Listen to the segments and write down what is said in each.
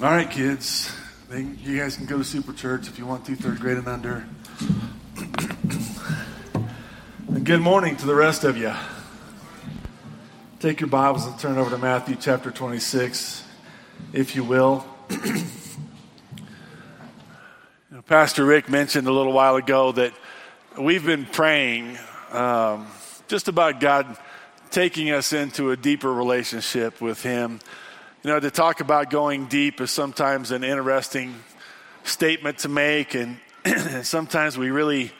All right, kids. You guys can go to Super Church if you want to, third grade and under. and good morning to the rest of you. Take your Bibles and turn over to Matthew chapter 26, if you will. you know, Pastor Rick mentioned a little while ago that we've been praying um, just about God taking us into a deeper relationship with Him. You know, to talk about going deep is sometimes an interesting statement to make, and, sometimes we really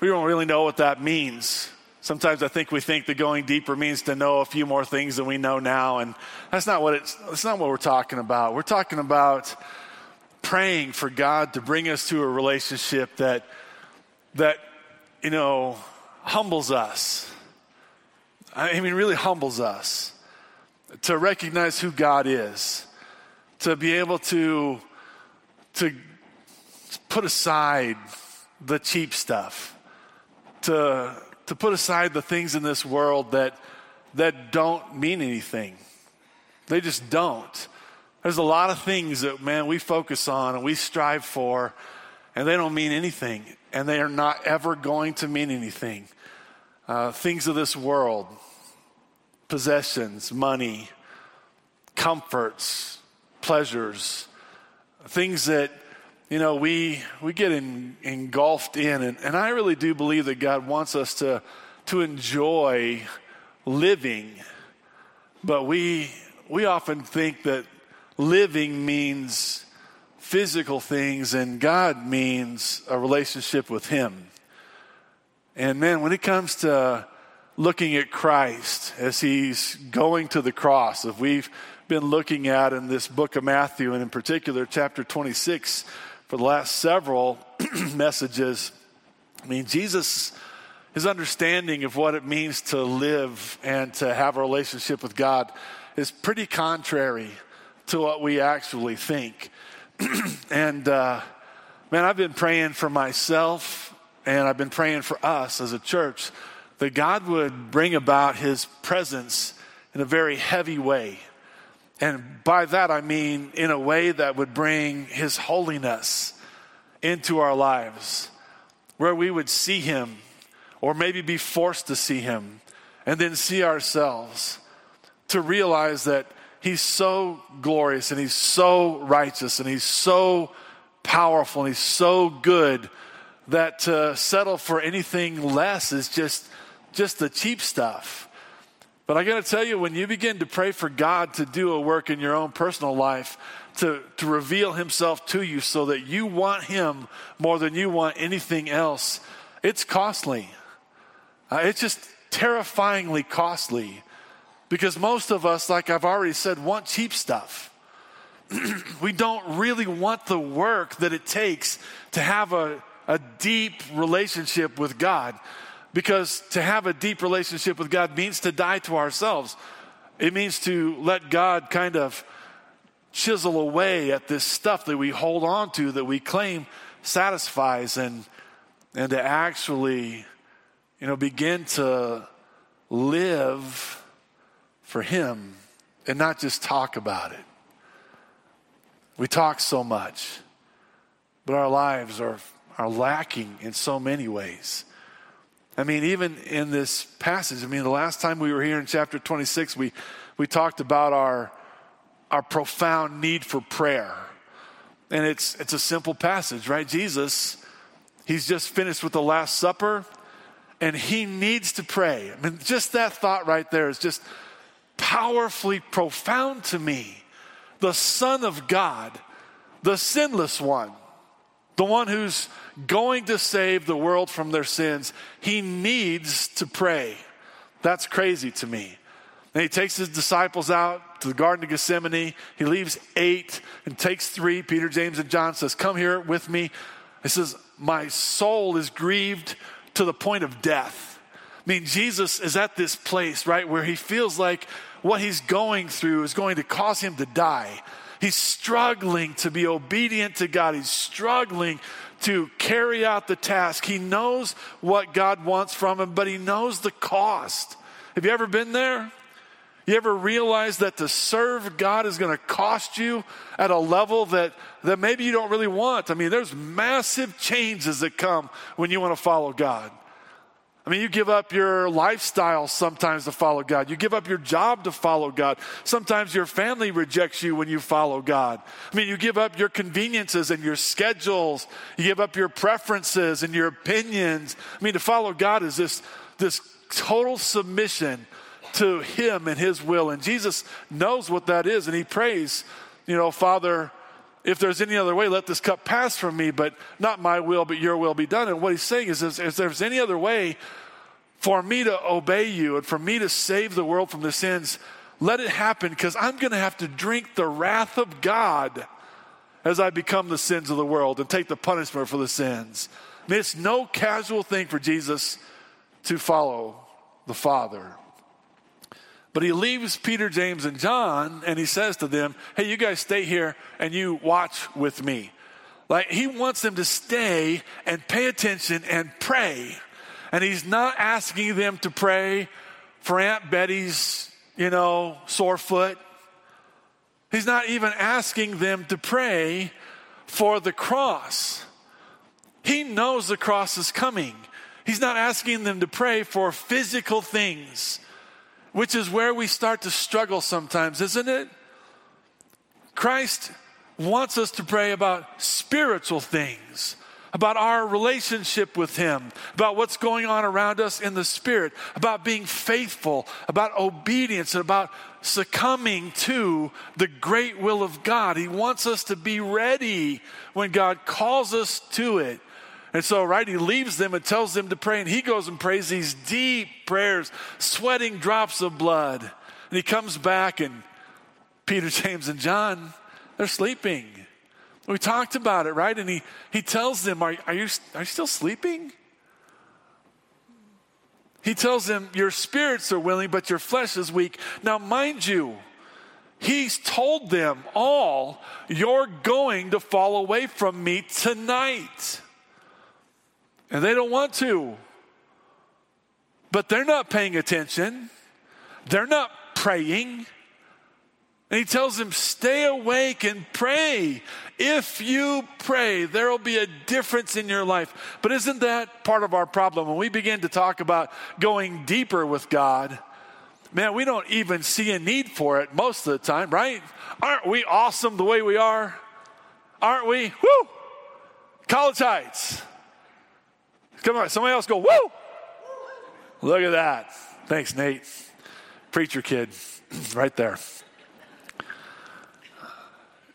we don't really know what that means. Sometimes I think we think that going deeper means to know a few more things than we know now, and that's not what it's. That's not what we're talking about. We're talking about praying for God to bring us to a relationship that that you know humbles us I mean, really humbles us to recognize who God is, to be able to, to put aside the cheap stuff, to, to put aside the things in this world that, that don't mean anything. They just don't. There's a lot of things that, man, we focus on and we strive for, and they don't mean anything, and they are not ever going to mean anything uh, things of this world, possessions, money, comforts, pleasures, things that you know we we get in, engulfed in, and, and I really do believe that God wants us to to enjoy living, but we we often think that living means physical things, and God means a relationship with Him. And man, when it comes to looking at Christ as he's going to the cross, if we've been looking at in this book of Matthew, and in particular, chapter 26, for the last several messages, I mean, Jesus, his understanding of what it means to live and to have a relationship with God is pretty contrary to what we actually think. and, uh, man, I've been praying for myself and I've been praying for us as a church that God would bring about his presence in a very heavy way. And by that I mean in a way that would bring his holiness into our lives, where we would see him or maybe be forced to see him and then see ourselves to realize that he's so glorious and he's so righteous and he's so powerful and he's so good that to settle for anything less is just just the cheap stuff. But I got to tell you, when you begin to pray for God to do a work in your own personal life, to, to reveal Himself to you so that you want Him more than you want anything else, it's costly. Uh, it's just terrifyingly costly because most of us, like I've already said, want cheap stuff. we don't really want the work that it takes to have a a deep relationship with God. Because to have a deep relationship with God means to die to ourselves. It means to let God kind of chisel away at this stuff that we hold on to that we claim satisfies and and to actually you know begin to live for him and not just talk about it. We talk so much, but our lives are are lacking in so many ways. I mean, even in this passage, I mean, the last time we were here in chapter 26, we, we talked about our, our profound need for prayer. And it's, it's a simple passage, right? Jesus, he's just finished with the Last Supper and he needs to pray. I mean, just that thought right there is just powerfully profound to me. The Son of God, the sinless one, the one who's going to save the world from their sins, he needs to pray. That's crazy to me. And he takes his disciples out to the Garden of Gethsemane. He leaves eight and takes three. Peter, James, and John says, Come here with me. He says, My soul is grieved to the point of death. I mean, Jesus is at this place, right, where he feels like what he's going through is going to cause him to die. He's struggling to be obedient to God. He's struggling to carry out the task. He knows what God wants from him, but he knows the cost. Have you ever been there? You ever realize that to serve God is going to cost you at a level that, that maybe you don't really want? I mean, there's massive changes that come when you want to follow God. I mean, you give up your lifestyle sometimes to follow God. You give up your job to follow God. Sometimes your family rejects you when you follow God. I mean, you give up your conveniences and your schedules. You give up your preferences and your opinions. I mean, to follow God is this, this total submission to Him and His will. And Jesus knows what that is, and He prays, you know, Father, if there's any other way, let this cup pass from me, but not my will, but your will be done. And what he's saying is, if there's any other way for me to obey you and for me to save the world from the sins, let it happen because I'm going to have to drink the wrath of God as I become the sins of the world and take the punishment for the sins. I mean, it's no casual thing for Jesus to follow the Father. But he leaves Peter, James, and John, and he says to them, Hey, you guys stay here and you watch with me. Like he wants them to stay and pay attention and pray. And he's not asking them to pray for Aunt Betty's, you know, sore foot. He's not even asking them to pray for the cross. He knows the cross is coming. He's not asking them to pray for physical things which is where we start to struggle sometimes, isn't it? Christ wants us to pray about spiritual things, about our relationship with Him, about what's going on around us in the Spirit, about being faithful, about obedience, and about succumbing to the great will of God. He wants us to be ready when God calls us to it. And so, right, he leaves them and tells them to pray, and he goes and prays these deep prayers, sweating drops of blood. And he comes back, and Peter, James, and John, they're sleeping. We talked about it, right? And he, he tells them, are, are, you, are you still sleeping? He tells them, Your spirits are willing, but your flesh is weak. Now, mind you, he's told them all, You're going to fall away from me tonight. And they don't want to. But they're not paying attention. They're not praying. And he tells them, stay awake and pray. If you pray, there will be a difference in your life. But isn't that part of our problem? When we begin to talk about going deeper with God, man, we don't even see a need for it most of the time, right? Aren't we awesome the way we are? Aren't we? Woo! College Heights. Come on, somebody else go, woo! Look at that. Thanks, Nate. Preacher kid, right there.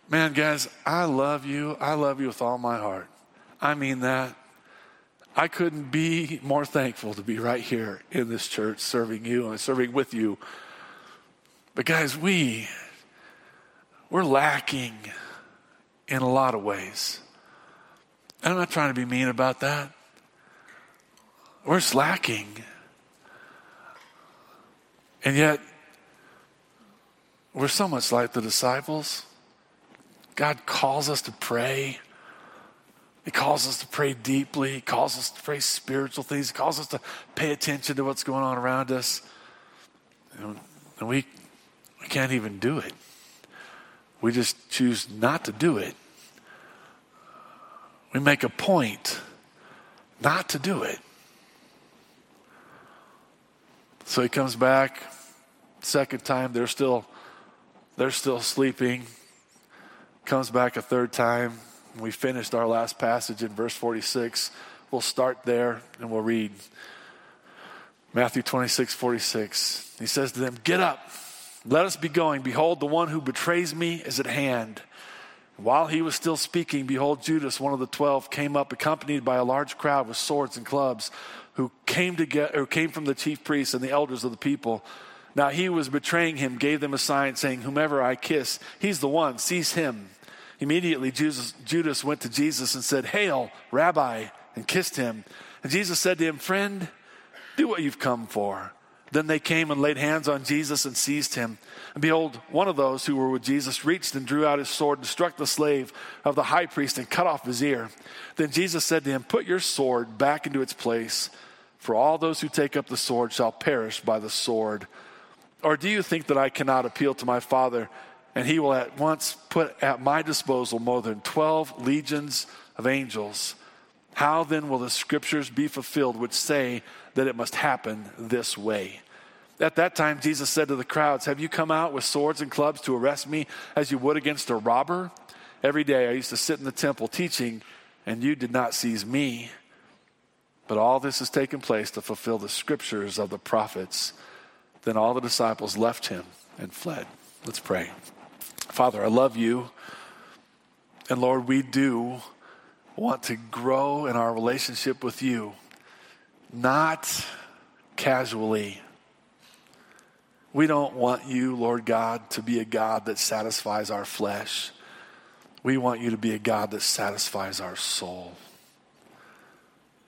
Man, guys, I love you. I love you with all my heart. I mean that. I couldn't be more thankful to be right here in this church serving you and serving with you. But guys, we we're lacking in a lot of ways. And I'm not trying to be mean about that. We're slacking. And yet, we're so much like the disciples. God calls us to pray. He calls us to pray deeply. He calls us to pray spiritual things. He calls us to pay attention to what's going on around us. And we, we can't even do it. We just choose not to do it. We make a point not to do it. So he comes back, second time, they're still they're still sleeping. Comes back a third time. We finished our last passage in verse 46. We'll start there and we'll read Matthew 26, 46. He says to them, Get up, let us be going. Behold, the one who betrays me is at hand. While he was still speaking, behold, Judas, one of the twelve, came up accompanied by a large crowd with swords and clubs who came, to get, or came from the chief priests and the elders of the people. Now he was betraying him, gave them a sign, saying, Whomever I kiss, he's the one, seize him. Immediately Jesus, Judas went to Jesus and said, Hail, Rabbi, and kissed him. And Jesus said to him, Friend, do what you've come for. Then they came and laid hands on Jesus and seized him. And behold, one of those who were with Jesus reached and drew out his sword and struck the slave of the high priest and cut off his ear. Then Jesus said to him, Put your sword back into its place. For all those who take up the sword shall perish by the sword. Or do you think that I cannot appeal to my Father and he will at once put at my disposal more than 12 legions of angels? How then will the scriptures be fulfilled which say that it must happen this way? At that time, Jesus said to the crowds, Have you come out with swords and clubs to arrest me as you would against a robber? Every day I used to sit in the temple teaching, and you did not seize me. But all this has taken place to fulfill the scriptures of the prophets. Then all the disciples left him and fled. Let's pray. Father, I love you. And Lord, we do want to grow in our relationship with you, not casually. We don't want you, Lord God, to be a God that satisfies our flesh. We want you to be a God that satisfies our soul.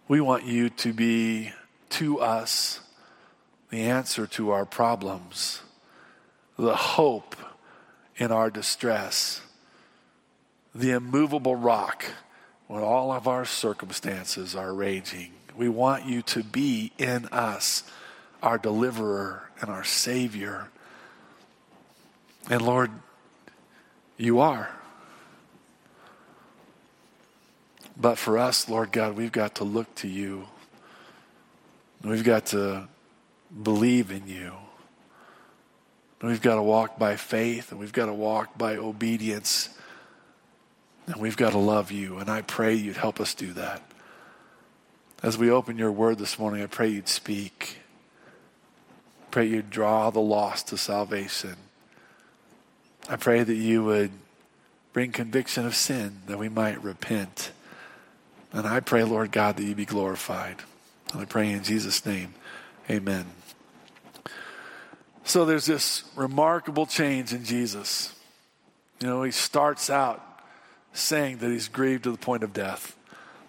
We want you to be to us the answer to our problems, the hope in our distress, the immovable rock when all of our circumstances are raging. We want you to be in us, our deliverer and our Savior. And Lord, you are. But for us, Lord God, we've got to look to you. We've got to believe in you. We've got to walk by faith and we've got to walk by obedience. And we've got to love you. And I pray you'd help us do that. As we open your word this morning, I pray you'd speak. Pray you'd draw the lost to salvation. I pray that you would bring conviction of sin that we might repent. And I pray, Lord God, that you be glorified. And I pray in Jesus' name, amen. So there's this remarkable change in Jesus. You know, he starts out saying that he's grieved to the point of death.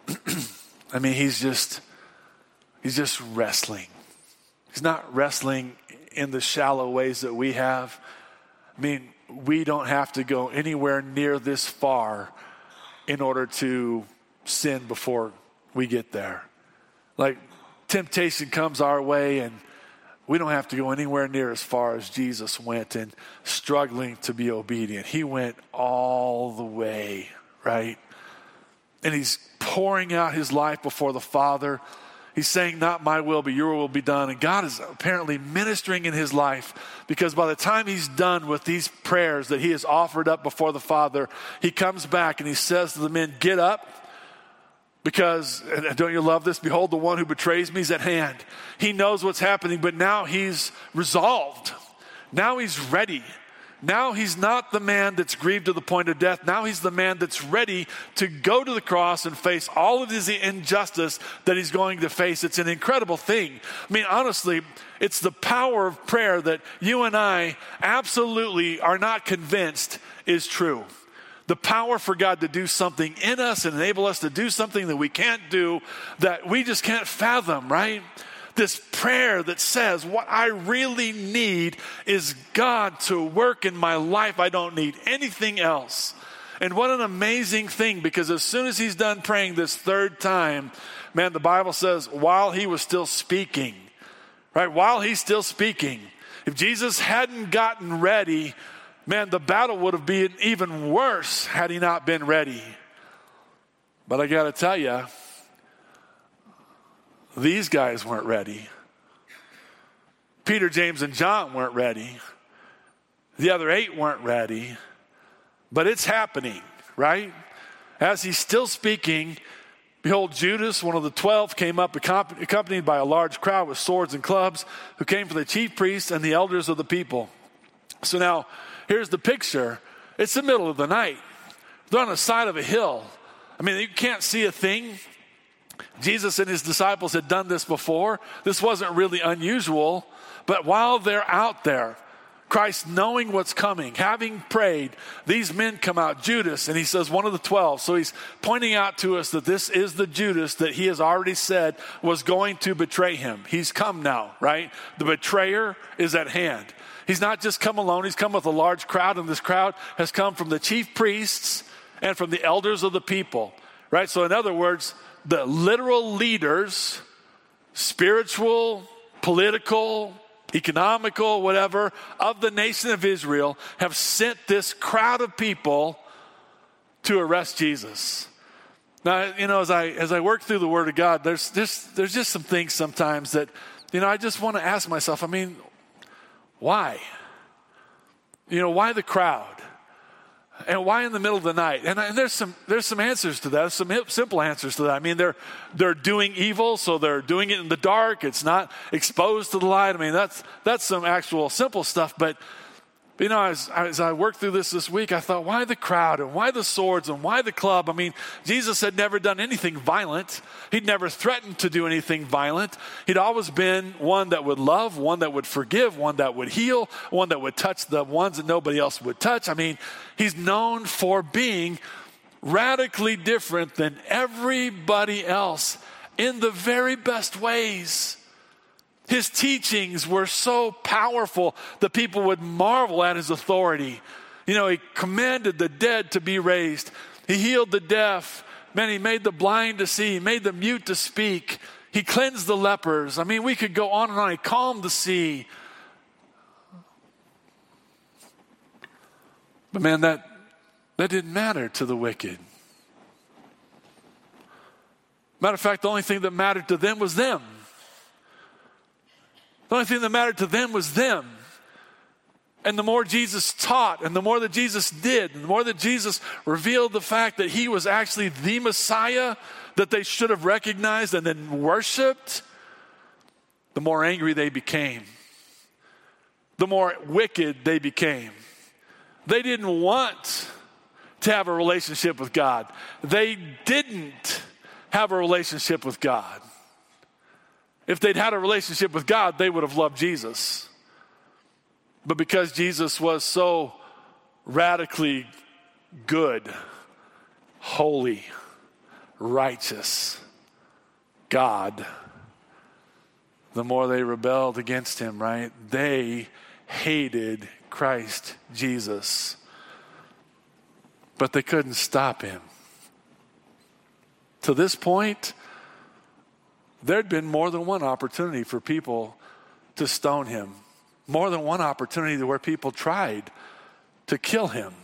I mean, he's just he's just wrestling. He's not wrestling in the shallow ways that we have. I mean, we don't have to go anywhere near this far in order to sin before we get there. Like temptation comes our way and we don't have to go anywhere near as far as Jesus went in struggling to be obedient. He went all the way, right? And he's pouring out his life before the Father. He's saying, Not my will, but your will be done. And God is apparently ministering in his life because by the time he's done with these prayers that he has offered up before the Father, he comes back and he says to the men, Get up because, don't you love this? Behold, the one who betrays me is at hand. He knows what's happening, but now he's resolved. Now he's ready. Now he's not the man that's grieved to the point of death. Now he's the man that's ready to go to the cross and face all of his injustice that he's going to face. It's an incredible thing. I mean, honestly, it's the power of prayer that you and I absolutely are not convinced is true the power for God to do something in us and enable us to do something that we can't do, that we just can't fathom, right? This prayer that says, What I really need is God to work in my life. I don't need anything else. And what an amazing thing, because as soon as he's done praying this third time, man, the Bible says, while he was still speaking, right? While he's still speaking, if Jesus hadn't gotten ready, man, the battle would have been even worse had he not been ready. But I got to tell you, these guys weren't ready. Peter, James, and John weren't ready. The other eight weren't ready. But it's happening, right? As he's still speaking, behold, Judas, one of the twelve, came up accompanied by a large crowd with swords and clubs, who came from the chief priests and the elders of the people. So now, Here's the picture it's the middle of the night. They're on the side of a hill. I mean, you can't see a thing. Jesus and his disciples had done this before. This wasn't really unusual. But while they're out there, Christ knowing what's coming, having prayed, these men come out, Judas, and he says, one of the 12. So he's pointing out to us that this is the Judas that he has already said was going to betray him. He's come now, right? The betrayer is at hand. He's not just come alone, he's come with a large crowd, and this crowd has come from the chief priests and from the elders of the people, right? So, in other words, the literal leaders, spiritual, political, economical, whatever, of the nation of Israel have sent this crowd of people to arrest Jesus. Now, you know, as I as I work through the Word of God, there's just there's just some things sometimes that, you know, I just want to ask myself. I mean, why? You know, why the crowd? And why in the middle of the night? And, and, there's some there's some answers to that. Some simple answers to that. I mean, they're they're doing evil, so they're doing it in the dark. It's not exposed to the light. I mean, that's that's some actual simple stuff. But but you know, as, as I worked through this this week, I thought, why the crowd and why the swords and why the club? I mean, Jesus had never done anything violent. He'd never threatened to do anything violent. He'd always been one that would love, one that would forgive, one that would heal, one that would touch the ones that nobody else would touch. I mean, he's known for being radically different than everybody else in the very best ways. His teachings were so powerful that people would marvel at his authority. You know, he commanded the dead to be raised, he healed the deaf. Man, he made the blind to see, he made the mute to speak, he cleansed the lepers. I mean, we could go on and on. He calmed the sea. But man, that, that didn't matter to the wicked. Matter of fact, the only thing that mattered to them was them. The only thing that mattered to them was them. And the more Jesus taught, and the more that Jesus did, and the more that Jesus revealed the fact that he was actually the Messiah that they should have recognized and then worshiped, the more angry they became, the more wicked they became. They didn't want to have a relationship with God, they didn't have a relationship with God. If they'd had a relationship with God, they would have loved Jesus. But because Jesus was so radically good, holy, righteous, God, the more they rebelled against him, right? They hated Christ Jesus. But they couldn't stop him. To this point, there'd been more than one opportunity for people to stone him, more than one opportunity where people tried to kill him,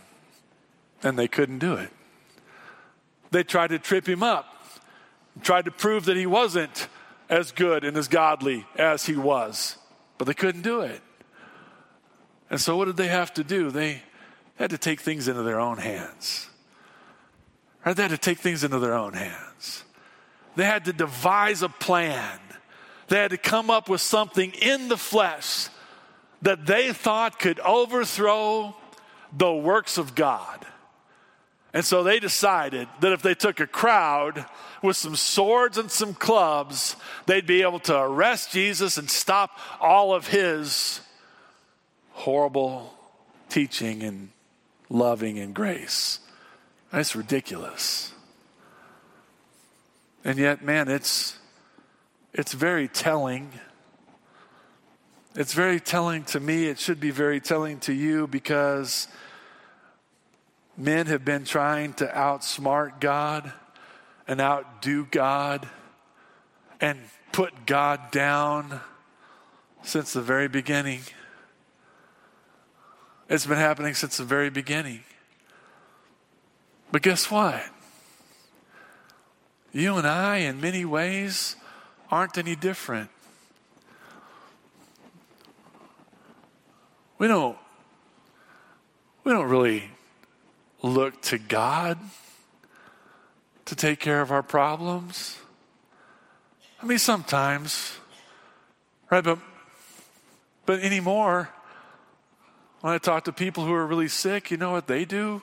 and they couldn't do it. They tried to trip him up, tried to prove that he wasn't as good and as godly as he was, but they couldn't do it. And so, what did they have to do? They had to take things into their own hands. They had to take things into their own hands. They had to devise a plan. They had to come up with something in the flesh that they thought could overthrow the works of God. And so they decided that if they took a crowd with some swords and some clubs, they'd be able to arrest Jesus and stop all of his horrible teaching and loving and grace. That's ridiculous. And yet, man, it's, it's very telling. It's very telling to me. It should be very telling to you because men have been trying to outsmart God and outdo God and put God down since the very beginning. It's been happening since the very beginning. But guess what? You and I, in many ways, aren't any different. We don't, we don't really look to God to take care of our problems. I mean, sometimes, right? But, but anymore, when I talk to people who are really sick, you know what they do?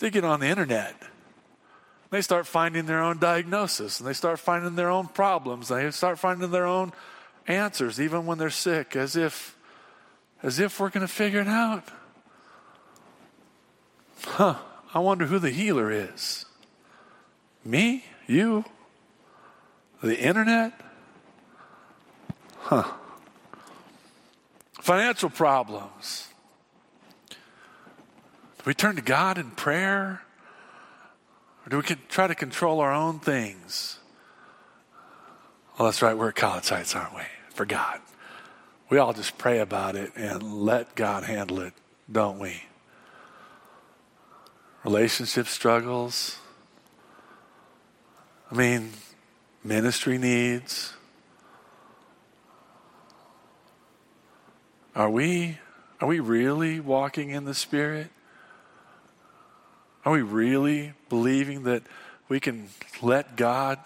They get on the internet they start finding their own diagnosis and they start finding their own problems. They start finding their own answers, even when they're sick, as if, as if we're going to figure it out. Huh, I wonder who the healer is. Me? You? The internet? Huh. Financial problems. Do we turn to God in prayer? Or do we try to control our own things? Well, that's right. We're Collettites, aren't we? For God. we all just pray about it and let God handle it, don't we? Relationship struggles. I mean, ministry needs. Are we are we really walking in the spirit? Are we really believing that we can let God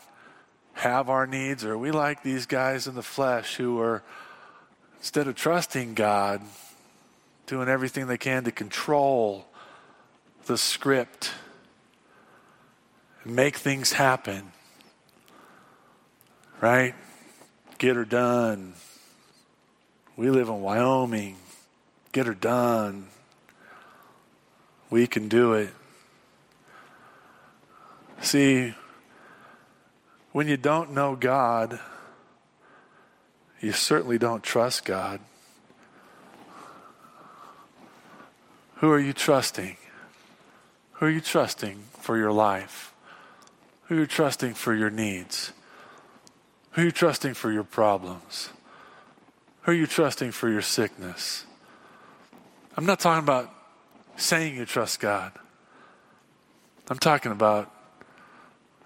have our needs? Or are we like these guys in the flesh who are, instead of trusting God, doing everything they can to control the script and make things happen? Right? Get her done. We live in Wyoming. Get her done. We can do it. See, when you don't know God, you certainly don't trust God. Who are you trusting? Who are you trusting for your life? Who are you trusting for your needs? Who are you trusting for your problems? Who are you trusting for your sickness? I'm not talking about saying you trust God. I'm talking about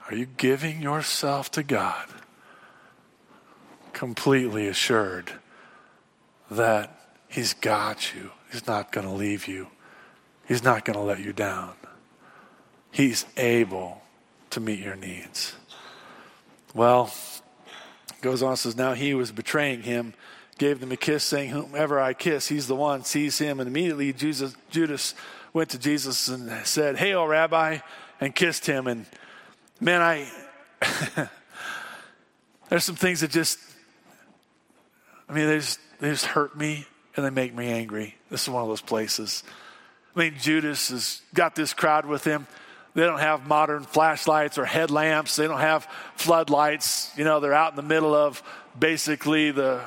are you giving yourself to God completely assured that He's got you? He's not going to leave you, He's not going to let you down. He's able to meet your needs. Well, goes on says, Now he was betraying him, gave them a kiss, saying, Whomever I kiss, he's the one, seize him. And immediately Jesus, Judas went to Jesus and said, Hail, Rabbi, and kissed him. And man, I there's some things that just I mean, they just they just hurt me and they make me angry. This is one of those places. I mean, Judas has got this crowd with him. They don't have modern flashlights or headlamps. They don't have floodlights. You know, they're out in the middle of basically the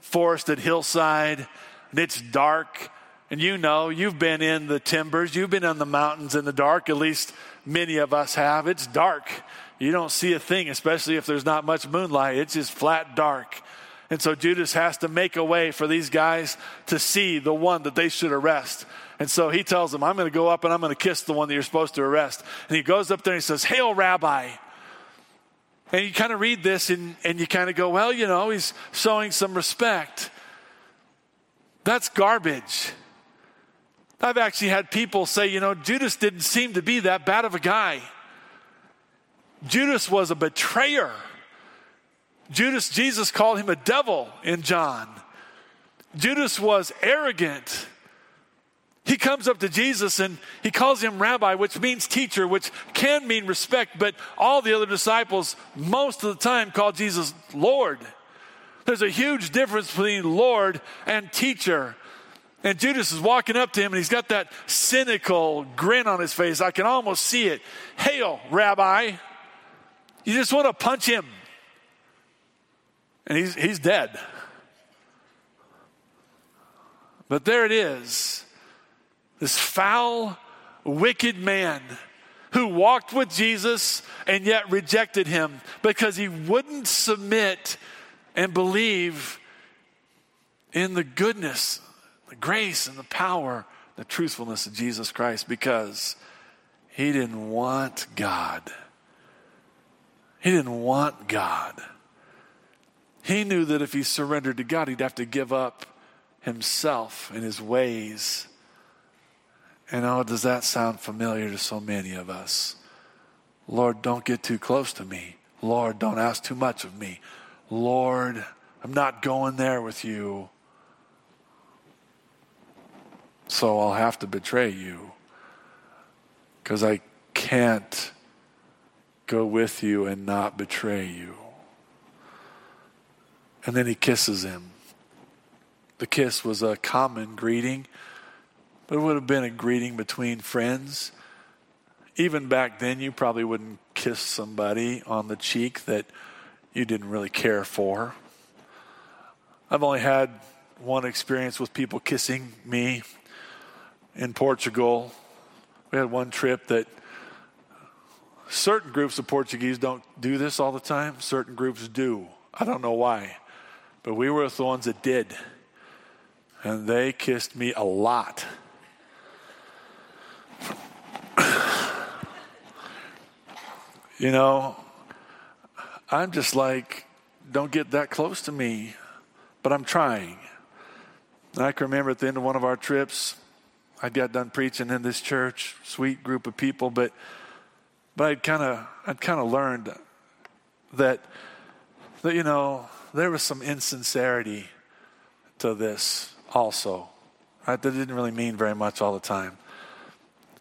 forested hillside, and it's dark. And you know, you've been in the timbers, you've been in the mountains in the dark, at least many of us have. It's dark. You don't see a thing, especially if there's not much moonlight. It's just flat dark. And so Judas has to make a way for these guys to see the one that they should arrest. And so he tells them, I'm going to go up and I'm going to kiss the one that you're supposed to arrest. And he goes up there and he says, Hail, Rabbi. And you kind of read this and, and you kind of go, well, you know, he's showing some respect. That's garbage. I've actually had people say, you know, Judas didn't seem to be that bad of a guy. Judas was a betrayer. Judas, Jesus called him a devil in John. Judas was arrogant. He comes up to Jesus and he calls him rabbi, which means teacher, which can mean respect, but all the other disciples most of the time call Jesus Lord. There's a huge difference between Lord and teacher. And Judas is walking up to him and he's got that cynical grin on his face. I can almost see it. Hail, Rabbi. You just want to punch him. And he's, he's dead. But there it is this foul, wicked man who walked with Jesus and yet rejected him because he wouldn't submit and believe in the goodness the grace and the power, the truthfulness of Jesus Christ because he didn't want God. He didn't want God. He knew that if he surrendered to God, he'd have to give up himself and his ways. And oh, does that sound familiar to so many of us? Lord, don't get too close to me. Lord, don't ask too much of me. Lord, I'm not going there with you so I'll have to betray you because I can't go with you and not betray you. And then he kisses him. The kiss was a common greeting, but it would have been a greeting between friends. Even back then, you probably wouldn't kiss somebody on the cheek that you didn't really care for. I've only had one experience with people kissing me in Portugal. We had one trip that certain groups of Portuguese don't do this all the time, certain groups do. I don't know why. But we were the ones that did. And they kissed me a lot. you know, I'm just like, don't get that close to me, but I'm trying. And I can remember at the end of one of our trips, I got done preaching in this church, sweet group of people, but but I'd kind of I'd kind of learned that that you know there was some insincerity to this also. Right? That didn't really mean very much all the time.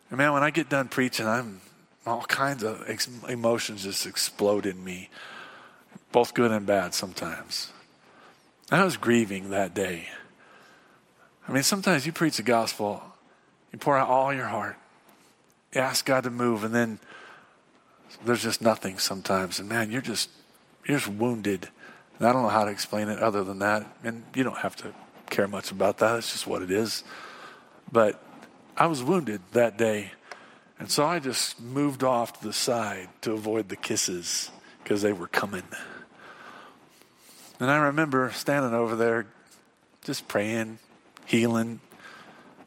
And man, when I get done preaching, I'm all kinds of ex- emotions just explode in me, both good and bad sometimes. I was grieving that day. I mean, sometimes you preach the gospel, you pour out all your heart, you ask God to move, and then there's just nothing sometimes. And man, you're just you're just wounded. And I don't know how to explain it other than that. And you don't have to care much about that. It's just what it is. But I was wounded that day. And so I just moved off to the side to avoid the kisses because they were coming. And I remember standing over there just praying, healing,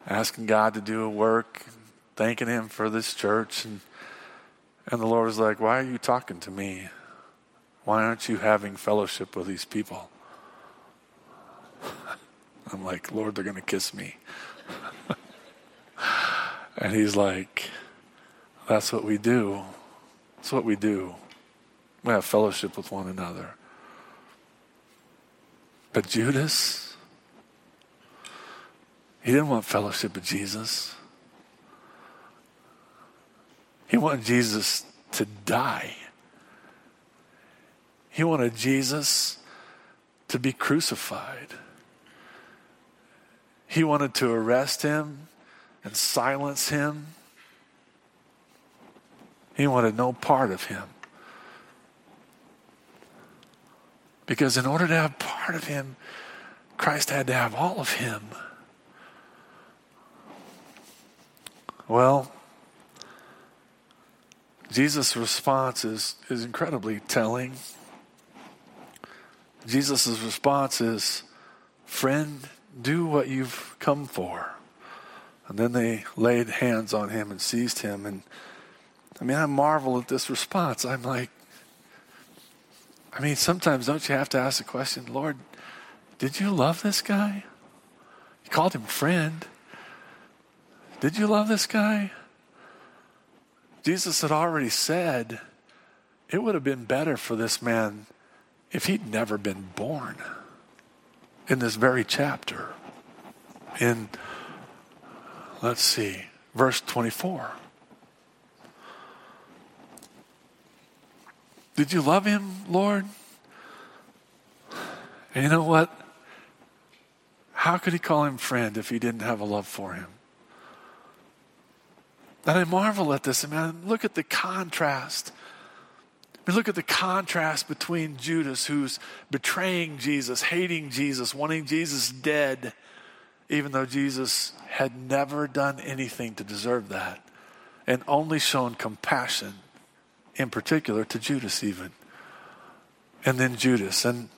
asking God to do a work, thanking Him for this church. And, and the Lord was like, Why are you talking to me? Why aren't you having fellowship with these people? I'm like, Lord, they're going to kiss me. and He's like, That's what we do. That's what we do. We have fellowship with one another. But Judas, he didn't want fellowship with Jesus. He wanted Jesus to die. He wanted Jesus to be crucified. He wanted to arrest him and silence him. He wanted no part of him. Because in order to have part of him, Christ had to have all of him. Well, Jesus' response is, is incredibly telling. Jesus' response is, Friend, do what you've come for. And then they laid hands on him and seized him. And I mean, I marvel at this response. I'm like, I mean, sometimes don't you have to ask the question, Lord, did you love this guy? You called him friend. Did you love this guy? Jesus had already said it would have been better for this man if he'd never been born in this very chapter. In, let's see, verse 24. Did you love him, Lord? And you know what? How could he call him friend if he didn't have a love for him? And I marvel at this. I mean, look at the contrast. I mean, look at the contrast between Judas, who's betraying Jesus, hating Jesus, wanting Jesus dead, even though Jesus had never done anything to deserve that, and only shown compassion in particular to Judas, even. And then Judas. And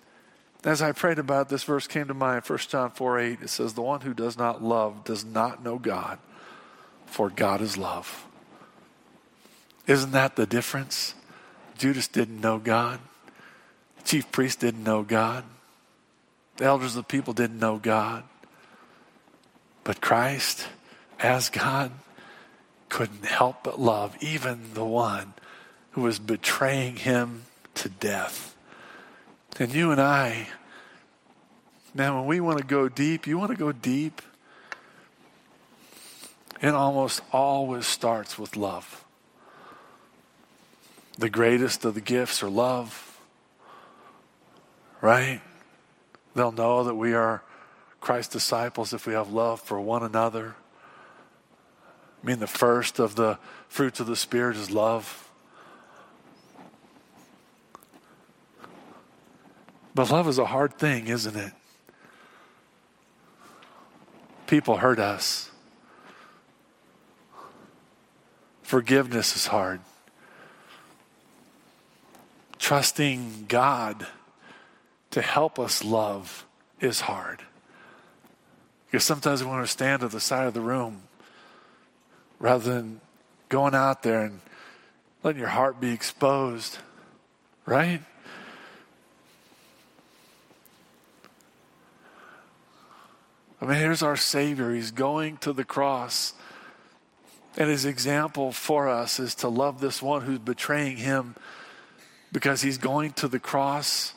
as I prayed about this verse came to mind, 1 John 4 8, it says, The one who does not love does not know God, for God is love. Isn't that the difference? Judas didn't know God. The chief priest didn't know God. The elders of the people didn't know God. But Christ, as God, couldn't help but love even the one who was betraying him to death. And you and I, man, when we want to go deep, you want to go deep, it almost always starts with love. The greatest of the gifts are love, right? They'll know that we are Christ's disciples if we have love for one another. I mean, the first of the fruits of the Spirit is love. But love is a hard thing, isn't it? People hurt us. Forgiveness is hard. Trusting God to help us love is hard. Because sometimes we want to stand at the side of the room rather than going out there and letting your heart be exposed, right? I mean, here's our Savior. He's going to the cross. And his example for us is to love this one who's betraying him because he's going to the cross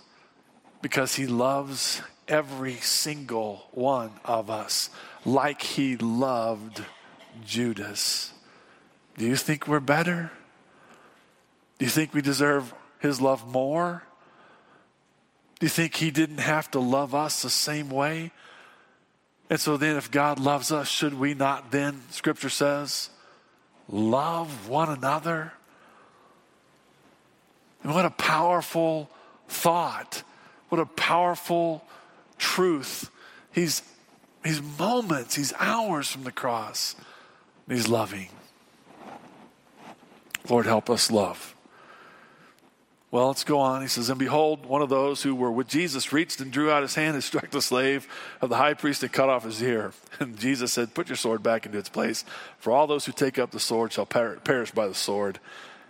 because he loves every single one of us like he loved Judas. Do you think we're better? Do you think we deserve his love more? Do you think he didn't have to love us the same way? And so then, if God loves us, should we not then, Scripture says, love one another? And what a powerful thought. What a powerful truth. He's, he's moments, he's hours from the cross. He's loving. Lord, help us love. Well, let's go on. He says, And behold, one of those who were with Jesus reached and drew out his hand and struck the slave of the high priest and cut off his ear. And Jesus said, Put your sword back into its place, for all those who take up the sword shall per- perish by the sword.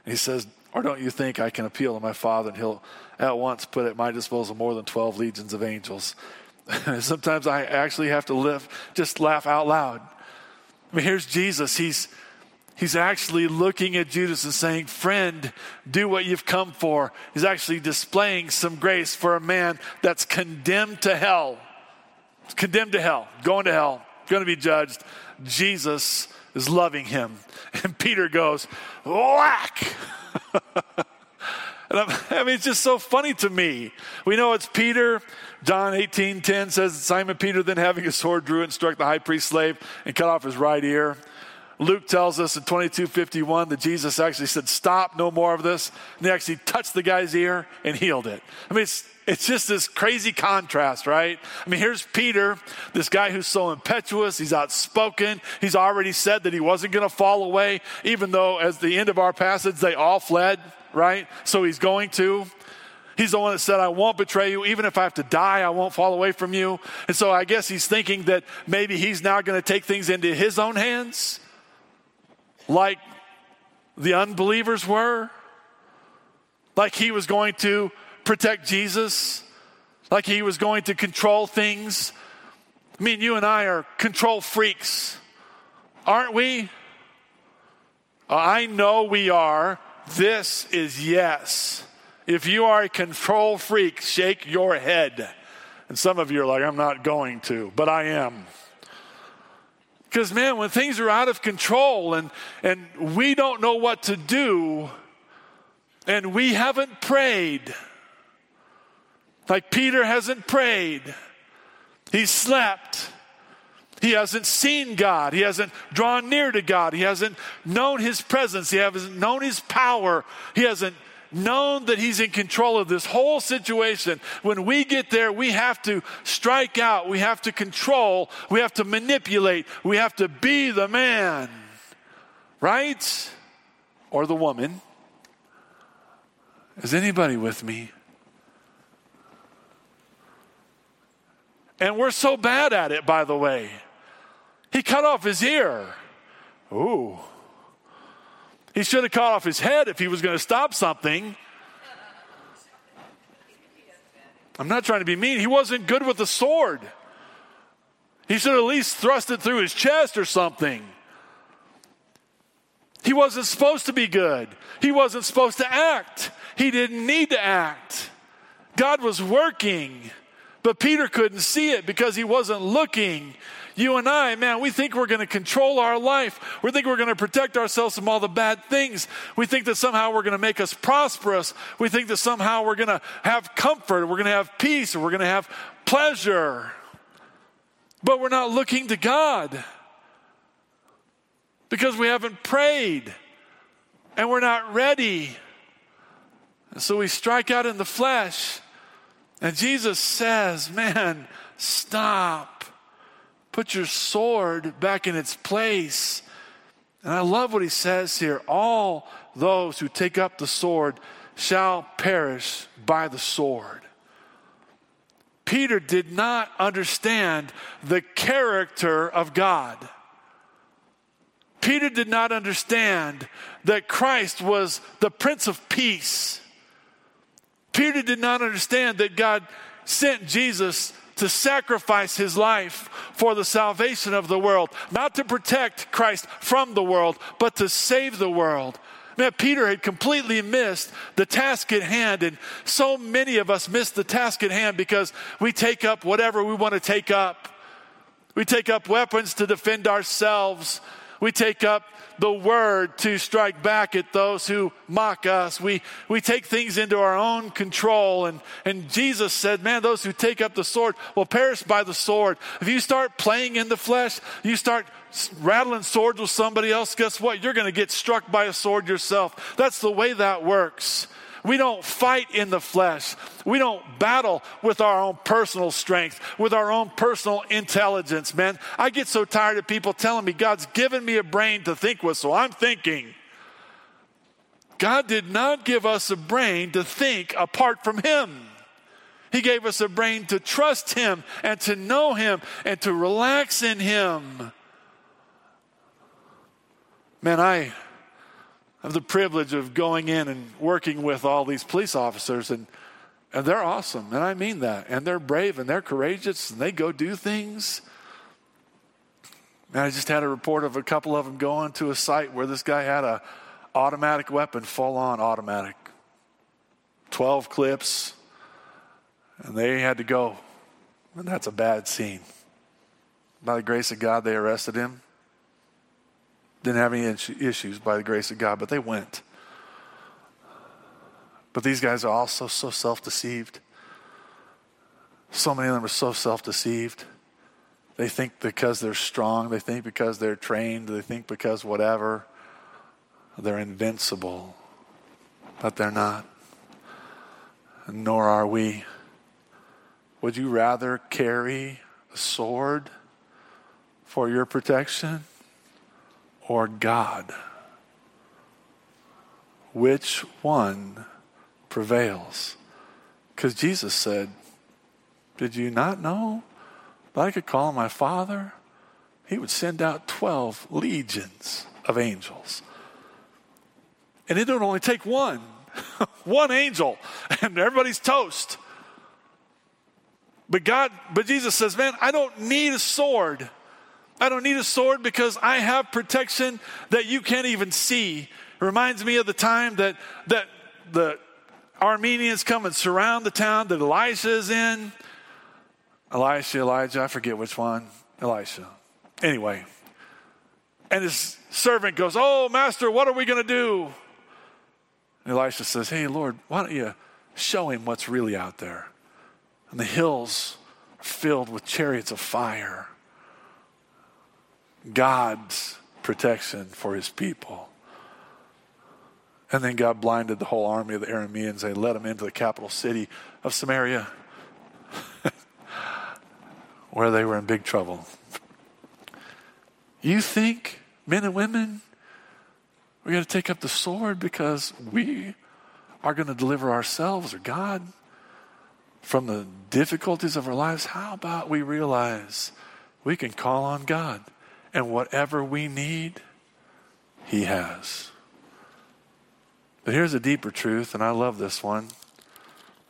And he says, Or don't you think I can appeal to my Father and he'll at once put at my disposal more than 12 legions of angels? Sometimes I actually have to live, just laugh out loud. I mean, here's Jesus. He's He's actually looking at Judas and saying, Friend, do what you've come for. He's actually displaying some grace for a man that's condemned to hell. Condemned to hell, going to hell, going to be judged. Jesus is loving him. And Peter goes, Whack! And i mean, it's just so funny to me. We know it's Peter. John 18 10 says, Simon Peter, then having a sword, drew and struck the high priest's slave and cut off his right ear. Luke tells us in 2251 that Jesus actually said, Stop, no more of this. And he actually touched the guy's ear and healed it. I mean, it's, it's just this crazy contrast, right? I mean, here's Peter, this guy who's so impetuous, he's outspoken. He's already said that he wasn't going to fall away, even though, as the end of our passage, they all fled, right? So he's going to. He's the one that said, I won't betray you. Even if I have to die, I won't fall away from you. And so I guess he's thinking that maybe he's now going to take things into his own hands like the unbelievers were, like he was going to protect Jesus, like he was going to control things. I mean, you and I are control freaks, aren't we? I know we are. This is yes. If you are a control freak, shake your head. And some of you are like, I'm not going to, but I am. Because, man, when things are out of control and, and we don't know what to do and we haven't prayed, like Peter hasn't prayed, he slept. He hasn't seen God. He hasn't drawn near to God. He hasn't known His presence. He hasn't known His power. He hasn't known that He's in control of this whole situation. When we get there, we have to strike out, we have to control, we have to manipulate, we have to be the man, right? Or the woman. Is anybody with me? And we're so bad at it, by the way. He cut off his ear. Ooh. He should have cut off his head if he was going to stop something. I'm not trying to be mean. He wasn't good with the sword. He should at least thrust it through his chest or something. He wasn't supposed to be good. He wasn't supposed to act. He didn't need to act. God was working, but Peter couldn't see it because he wasn't looking. You and I, man, we think we're going to control our life. We think we're going to protect ourselves from all the bad things. We think that somehow we're going to make us prosperous. We think that somehow we're going to have comfort, we're going to have peace, we're going to have pleasure. But we're not looking to God because we haven't prayed and we're not ready. And so we strike out in the flesh. And Jesus says, Man, stop. Put your sword back in its place. And I love what he says here all those who take up the sword shall perish by the sword. Peter did not understand the character of God. Peter did not understand that Christ was the Prince of Peace. Peter did not understand that God sent Jesus to sacrifice his life for the salvation of the world, not to protect Christ from the world, but to save the world. Man, Peter had completely missed the task at hand, and so many of us miss the task at hand because we take up whatever we want to take up. We take up weapons to defend ourselves. We take up the word to strike back at those who mock us. We, we take things into our own control. And, and Jesus said, Man, those who take up the sword will perish by the sword. If you start playing in the flesh, you start rattling swords with somebody else, guess what? You're going to get struck by a sword yourself. That's the way that works. We don't fight in the flesh. We don't battle with our own personal strength, with our own personal intelligence, man. I get so tired of people telling me God's given me a brain to think with, so I'm thinking. God did not give us a brain to think apart from Him. He gave us a brain to trust Him and to know Him and to relax in Him. Man, I have the privilege of going in and working with all these police officers, and, and they're awesome, and I mean that. And they're brave and they're courageous, and they go do things. And I just had a report of a couple of them going to a site where this guy had a automatic weapon, full on automatic, 12 clips, and they had to go. And that's a bad scene. By the grace of God, they arrested him. Didn't have any issues by the grace of God, but they went. But these guys are also so self deceived. So many of them are so self deceived. They think because they're strong, they think because they're trained, they think because whatever, they're invincible. But they're not. Nor are we. Would you rather carry a sword for your protection? or God? Which one prevails? Because Jesus said, Did you not know that I could call my Father? He would send out 12 legions of angels. And it would only take one, one angel, and everybody's toast. But God, but Jesus says, Man, I don't need a sword. I don't need a sword because I have protection that you can't even see. It reminds me of the time that, that the Arameans come and surround the town that Elisha is in. Elisha, Elijah, I forget which one. Elisha. Anyway. And his servant goes, Oh, master, what are we going to do? And Elisha says, Hey, Lord, why don't you show him what's really out there? And the hills filled with chariots of fire. God's protection for his people. And then God blinded the whole army of the Arameans. They led them into the capital city of Samaria, where they were in big trouble. You think, men and women, we're going to take up the sword because we are going to deliver ourselves or God from the difficulties of our lives? How about we realize we can call on God? And whatever we need, He has. But here's a deeper truth, and I love this one.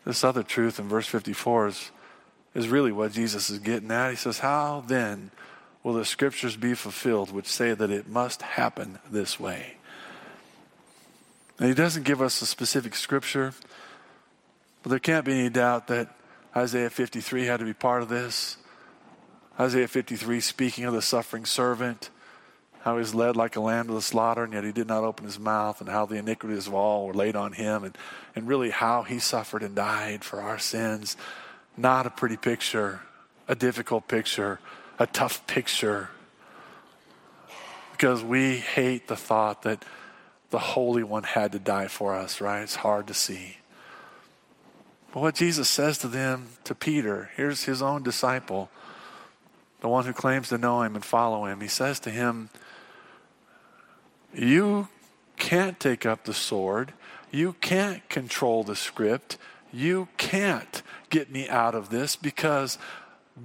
This other truth in verse 54 is, is really what Jesus is getting at. He says, How then will the scriptures be fulfilled which say that it must happen this way? And he doesn't give us a specific scripture, but there can't be any doubt that Isaiah 53 had to be part of this. Isaiah 53, speaking of the suffering servant, how he was led like a lamb to the slaughter, and yet he did not open his mouth, and how the iniquities of all were laid on him, and, and really how he suffered and died for our sins. Not a pretty picture, a difficult picture, a tough picture. Because we hate the thought that the Holy One had to die for us, right? It's hard to see. But what Jesus says to them, to Peter, here's his own disciple the one who claims to know him and follow him, he says to him, You can't take up the sword. You can't control the script. You can't get me out of this because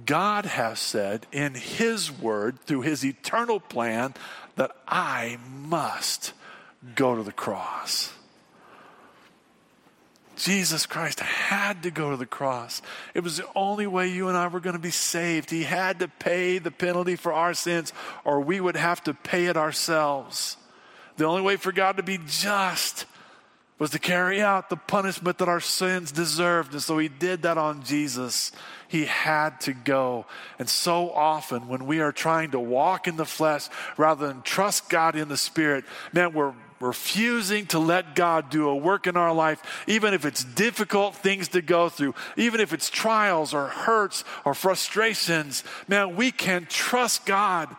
God has said in His Word, through His eternal plan, that I must go to the cross. Jesus Christ had to go to the cross. It was the only way you and I were going to be saved. He had to pay the penalty for our sins, or we would have to pay it ourselves. The only way for God to be just was to carry out the punishment that our sins deserved. And so he did that on Jesus. He had to go. And so often, when we are trying to walk in the flesh rather than trust God in the Spirit, man, we're refusing to let God do a work in our life, even if it's difficult things to go through, even if it's trials or hurts or frustrations, man, we can trust God.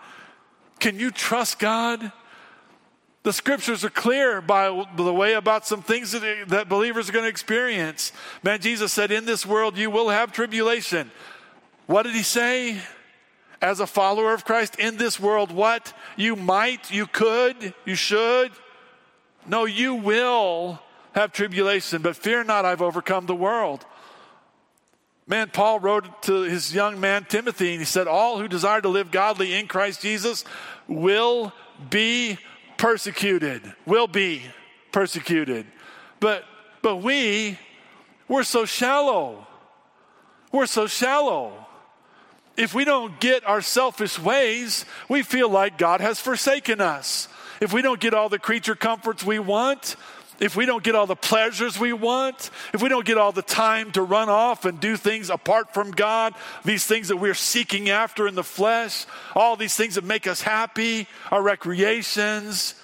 Can you trust God? The scriptures are clear by the way about some things that, that believers are going to experience. Man, Jesus said, In this world you will have tribulation. What did he say? As a follower of Christ, in this world, what? You might, you could, you should. No, you will have tribulation, but fear not, I've overcome the world. Man, Paul wrote to his young man Timothy, and he said, All who desire to live godly in Christ Jesus will be persecuted, will be persecuted. But but we we're so shallow. We're so shallow. If we don't get our selfish ways, we feel like God has forsaken us. If we don't get all the creature comforts we want, if we don't get all the pleasures we want, if we don't get all the time to run off and do things apart from God, these things that we're seeking after in the flesh, all these things that make us happy, our recreations,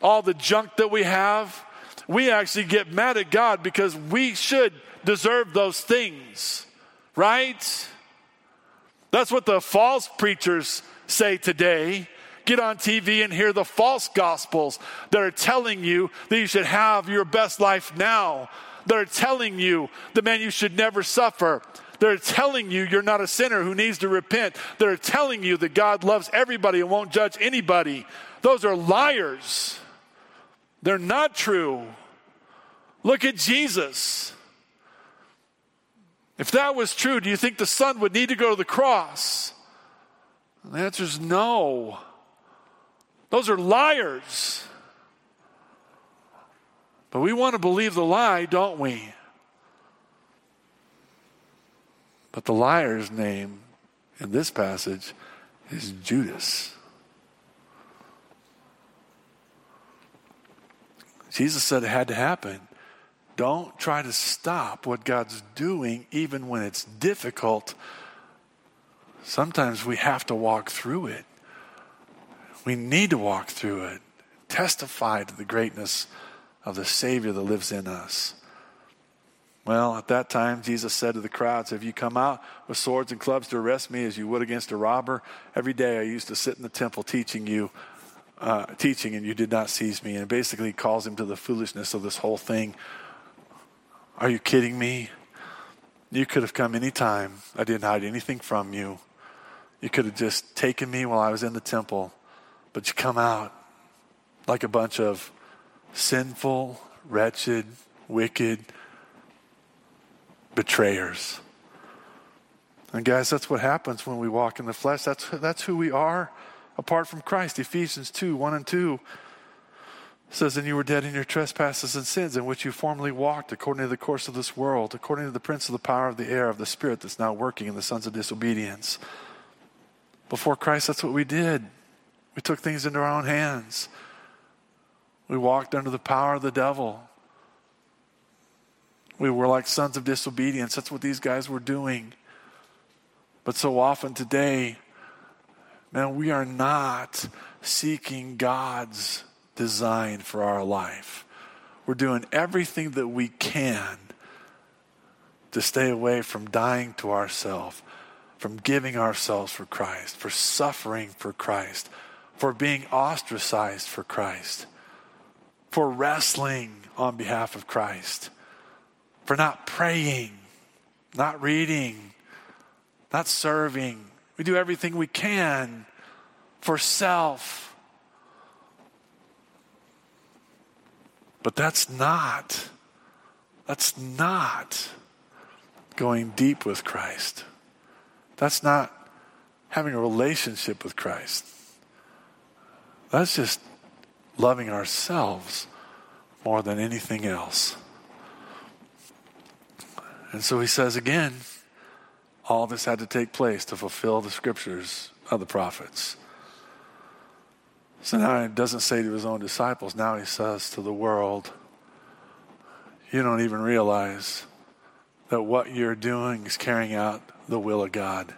all the junk that we have, we actually get mad at God because we should deserve those things, right? That's what the false preachers say today get on TV and hear the false gospels that are telling you that you should have your best life now, that are telling you that, man, you should never suffer. They're telling you you're not a sinner who needs to repent. They're telling you that God loves everybody and won't judge anybody. Those are liars. They're not true. Look at Jesus. If that was true, do you think the Son would need to go to the cross? The answer is no. Those are liars. But we want to believe the lie, don't we? But the liar's name in this passage is Judas. Jesus said it had to happen. Don't try to stop what God's doing, even when it's difficult. Sometimes we have to walk through it. We need to walk through it, testify to the greatness of the Savior that lives in us. Well, at that time, Jesus said to the crowds, Have you come out with swords and clubs to arrest me as you would against a robber? Every day I used to sit in the temple teaching you, uh, teaching, and you did not seize me. And basically calls him to the foolishness of this whole thing. Are you kidding me? You could have come any time. I didn't hide anything from you. You could have just taken me while I was in the temple but you come out like a bunch of sinful, wretched, wicked betrayers. And guys, that's what happens when we walk in the flesh. That's, that's who we are apart from Christ. Ephesians 2 1 and 2 says, And you were dead in your trespasses and sins, in which you formerly walked according to the course of this world, according to the prince of the power of the air, of the spirit that's now working in the sons of disobedience. Before Christ, that's what we did. We took things into our own hands. We walked under the power of the devil. We were like sons of disobedience. That's what these guys were doing. But so often today, man, we are not seeking God's design for our life. We're doing everything that we can to stay away from dying to ourselves, from giving ourselves for Christ, for suffering for Christ, for being ostracized for Christ, for wrestling on behalf of Christ, for not praying, not reading, not serving. We do everything we can for self. But that's not, that's not going deep with Christ. That's not having a relationship with Christ. That's just loving ourselves more than anything else. And so he says again, all this had to take place to fulfill the scriptures of the prophets. So now he doesn't say to his own disciples, now he says to the world, you don't even realize that what you're doing is carrying out the will of God.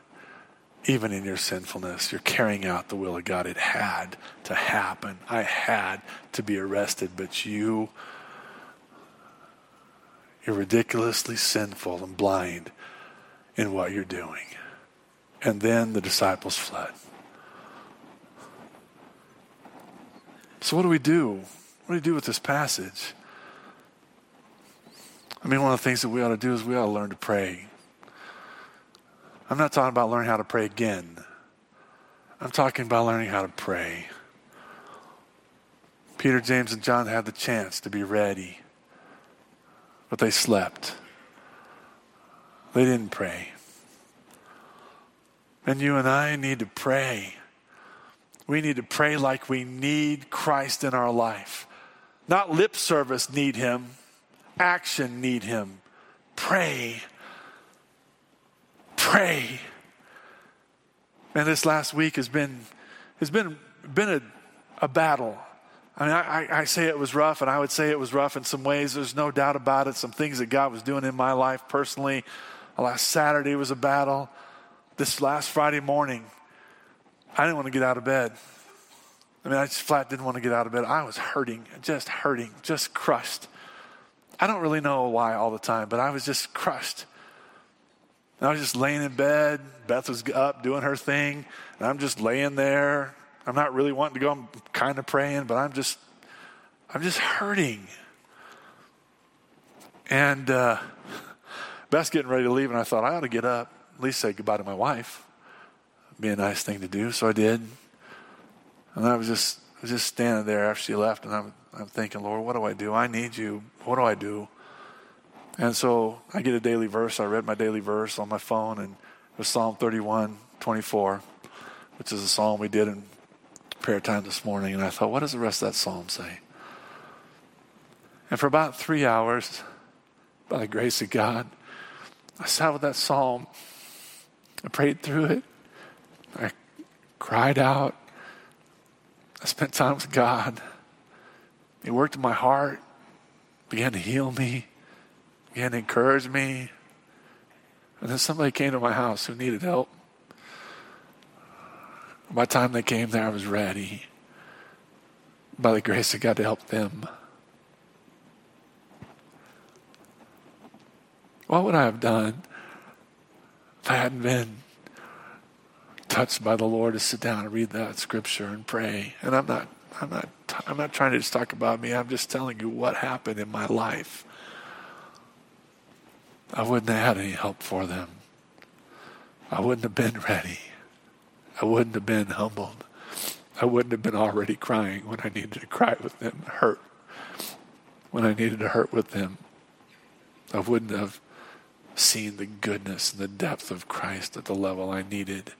Even in your sinfulness, you're carrying out the will of God. It had to happen. I had to be arrested, but you, you're ridiculously sinful and blind in what you're doing. And then the disciples fled. So, what do we do? What do we do with this passage? I mean, one of the things that we ought to do is we ought to learn to pray. I'm not talking about learning how to pray again. I'm talking about learning how to pray. Peter, James, and John had the chance to be ready, but they slept. They didn't pray. And you and I need to pray. We need to pray like we need Christ in our life. Not lip service need Him, action need Him. Pray. Pray. Man, this last week has been has been been a, a battle. I mean, I, I say it was rough, and I would say it was rough in some ways. There's no doubt about it. Some things that God was doing in my life personally. Last Saturday was a battle. This last Friday morning, I didn't want to get out of bed. I mean, I just flat didn't want to get out of bed. I was hurting, just hurting, just crushed. I don't really know why all the time, but I was just crushed. And I was just laying in bed. Beth was up doing her thing, and I'm just laying there. I'm not really wanting to go. I'm kind of praying, but I'm just, I'm just hurting. And uh, Beth's getting ready to leave, and I thought I ought to get up, at least say goodbye to my wife. Be a nice thing to do, so I did. And I was just, I was just standing there after she left, and I'm, I'm thinking, Lord, what do I do? I need you. What do I do? And so I get a daily verse. I read my daily verse on my phone, and it was Psalm 31, 24, which is a psalm we did in prayer time this morning. And I thought, what does the rest of that psalm say? And for about three hours, by the grace of God, I sat with that psalm. I prayed through it. I cried out. I spent time with God. He worked in my heart, began to heal me, began to encourage me. And then somebody came to my house who needed help. By the time they came there, I was ready by the grace of God to help them. What would I have done if I hadn't been touched by the Lord to sit down and read that scripture and pray? And I'm not, I'm not, I'm not trying to just talk about me. I'm just telling you what happened in my life. I wouldn't have had any help for them. I wouldn't have been ready. I wouldn't have been humbled. I wouldn't have been already crying when I needed to cry with them, hurt when I needed to hurt with them. I wouldn't have seen the goodness and the depth of Christ at the level I needed.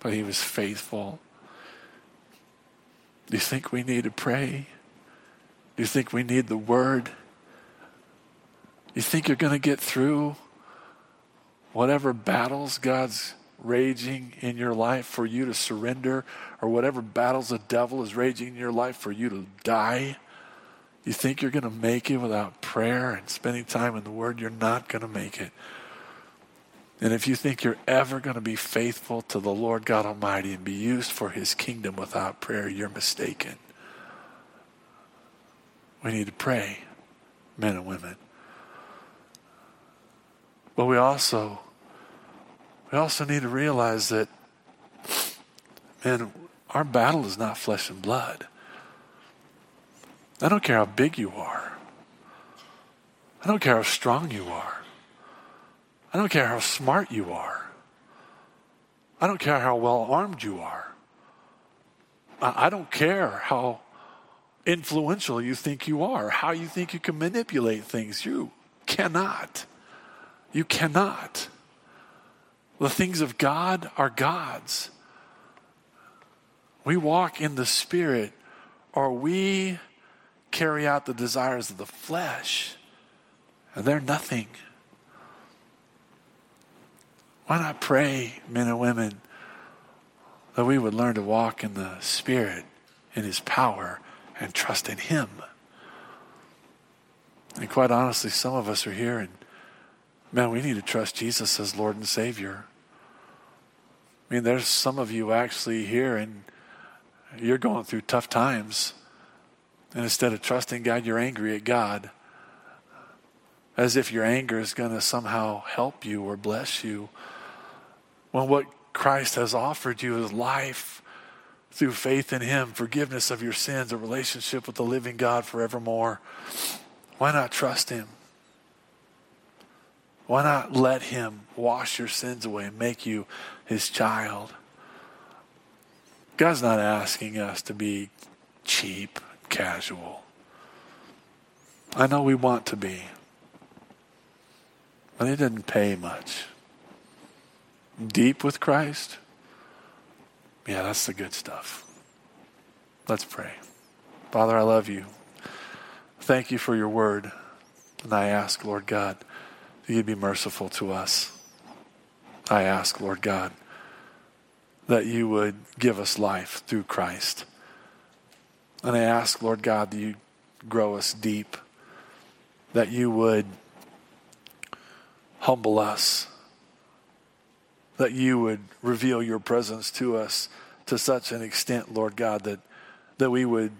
But He was faithful. Do you think we need to pray? Do you think we need the Word? You think you're going to get through whatever battles God's raging in your life for you to surrender, or whatever battles the devil is raging in your life for you to die? You think you're going to make it without prayer and spending time in the Word? You're not going to make it. And if you think you're ever going to be faithful to the Lord God Almighty and be used for His kingdom without prayer, you're mistaken. We need to pray, men and women. But we also we also need to realize that man, our battle is not flesh and blood. I don't care how big you are. I don't care how strong you are. I don't care how smart you are. I don't care how well armed you are. I don't care how influential you think you are, how you think you can manipulate things. You cannot. You cannot. The things of God are God's. We walk in the Spirit, or we carry out the desires of the flesh, and they're nothing. Why not pray, men and women, that we would learn to walk in the Spirit, in His power, and trust in Him? And quite honestly, some of us are here and, man, we need to trust Jesus as Lord and Savior. I mean, there's some of you actually here and you're going through tough times. And instead of trusting God, you're angry at God. As if your anger is going to somehow help you or bless you. When what Christ has offered you is life through faith in Him, forgiveness of your sins, a relationship with the living God forevermore. Why not trust Him? Why not let Him wash your sins away and make you His child? God's not asking us to be cheap, casual. I know we want to be, but it didn't pay much. Deep with Christ, yeah, that's the good stuff. Let's pray. Father, I love you. Thank you for your word. And I ask, Lord God, that you'd be merciful to us. I ask, Lord God, that you would give us life through Christ. And I ask, Lord God, that you grow us deep, that you would humble us, that you would reveal your presence to us to such an extent, Lord God, that, that we would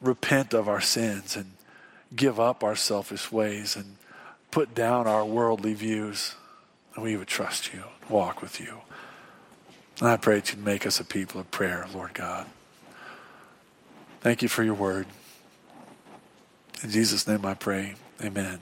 repent of our sins and give up our selfish ways and put down our worldly views, and we would trust you, walk with you. And I pray that you'd make us a people of prayer, Lord God. Thank you for your word. In Jesus' name I pray. Amen.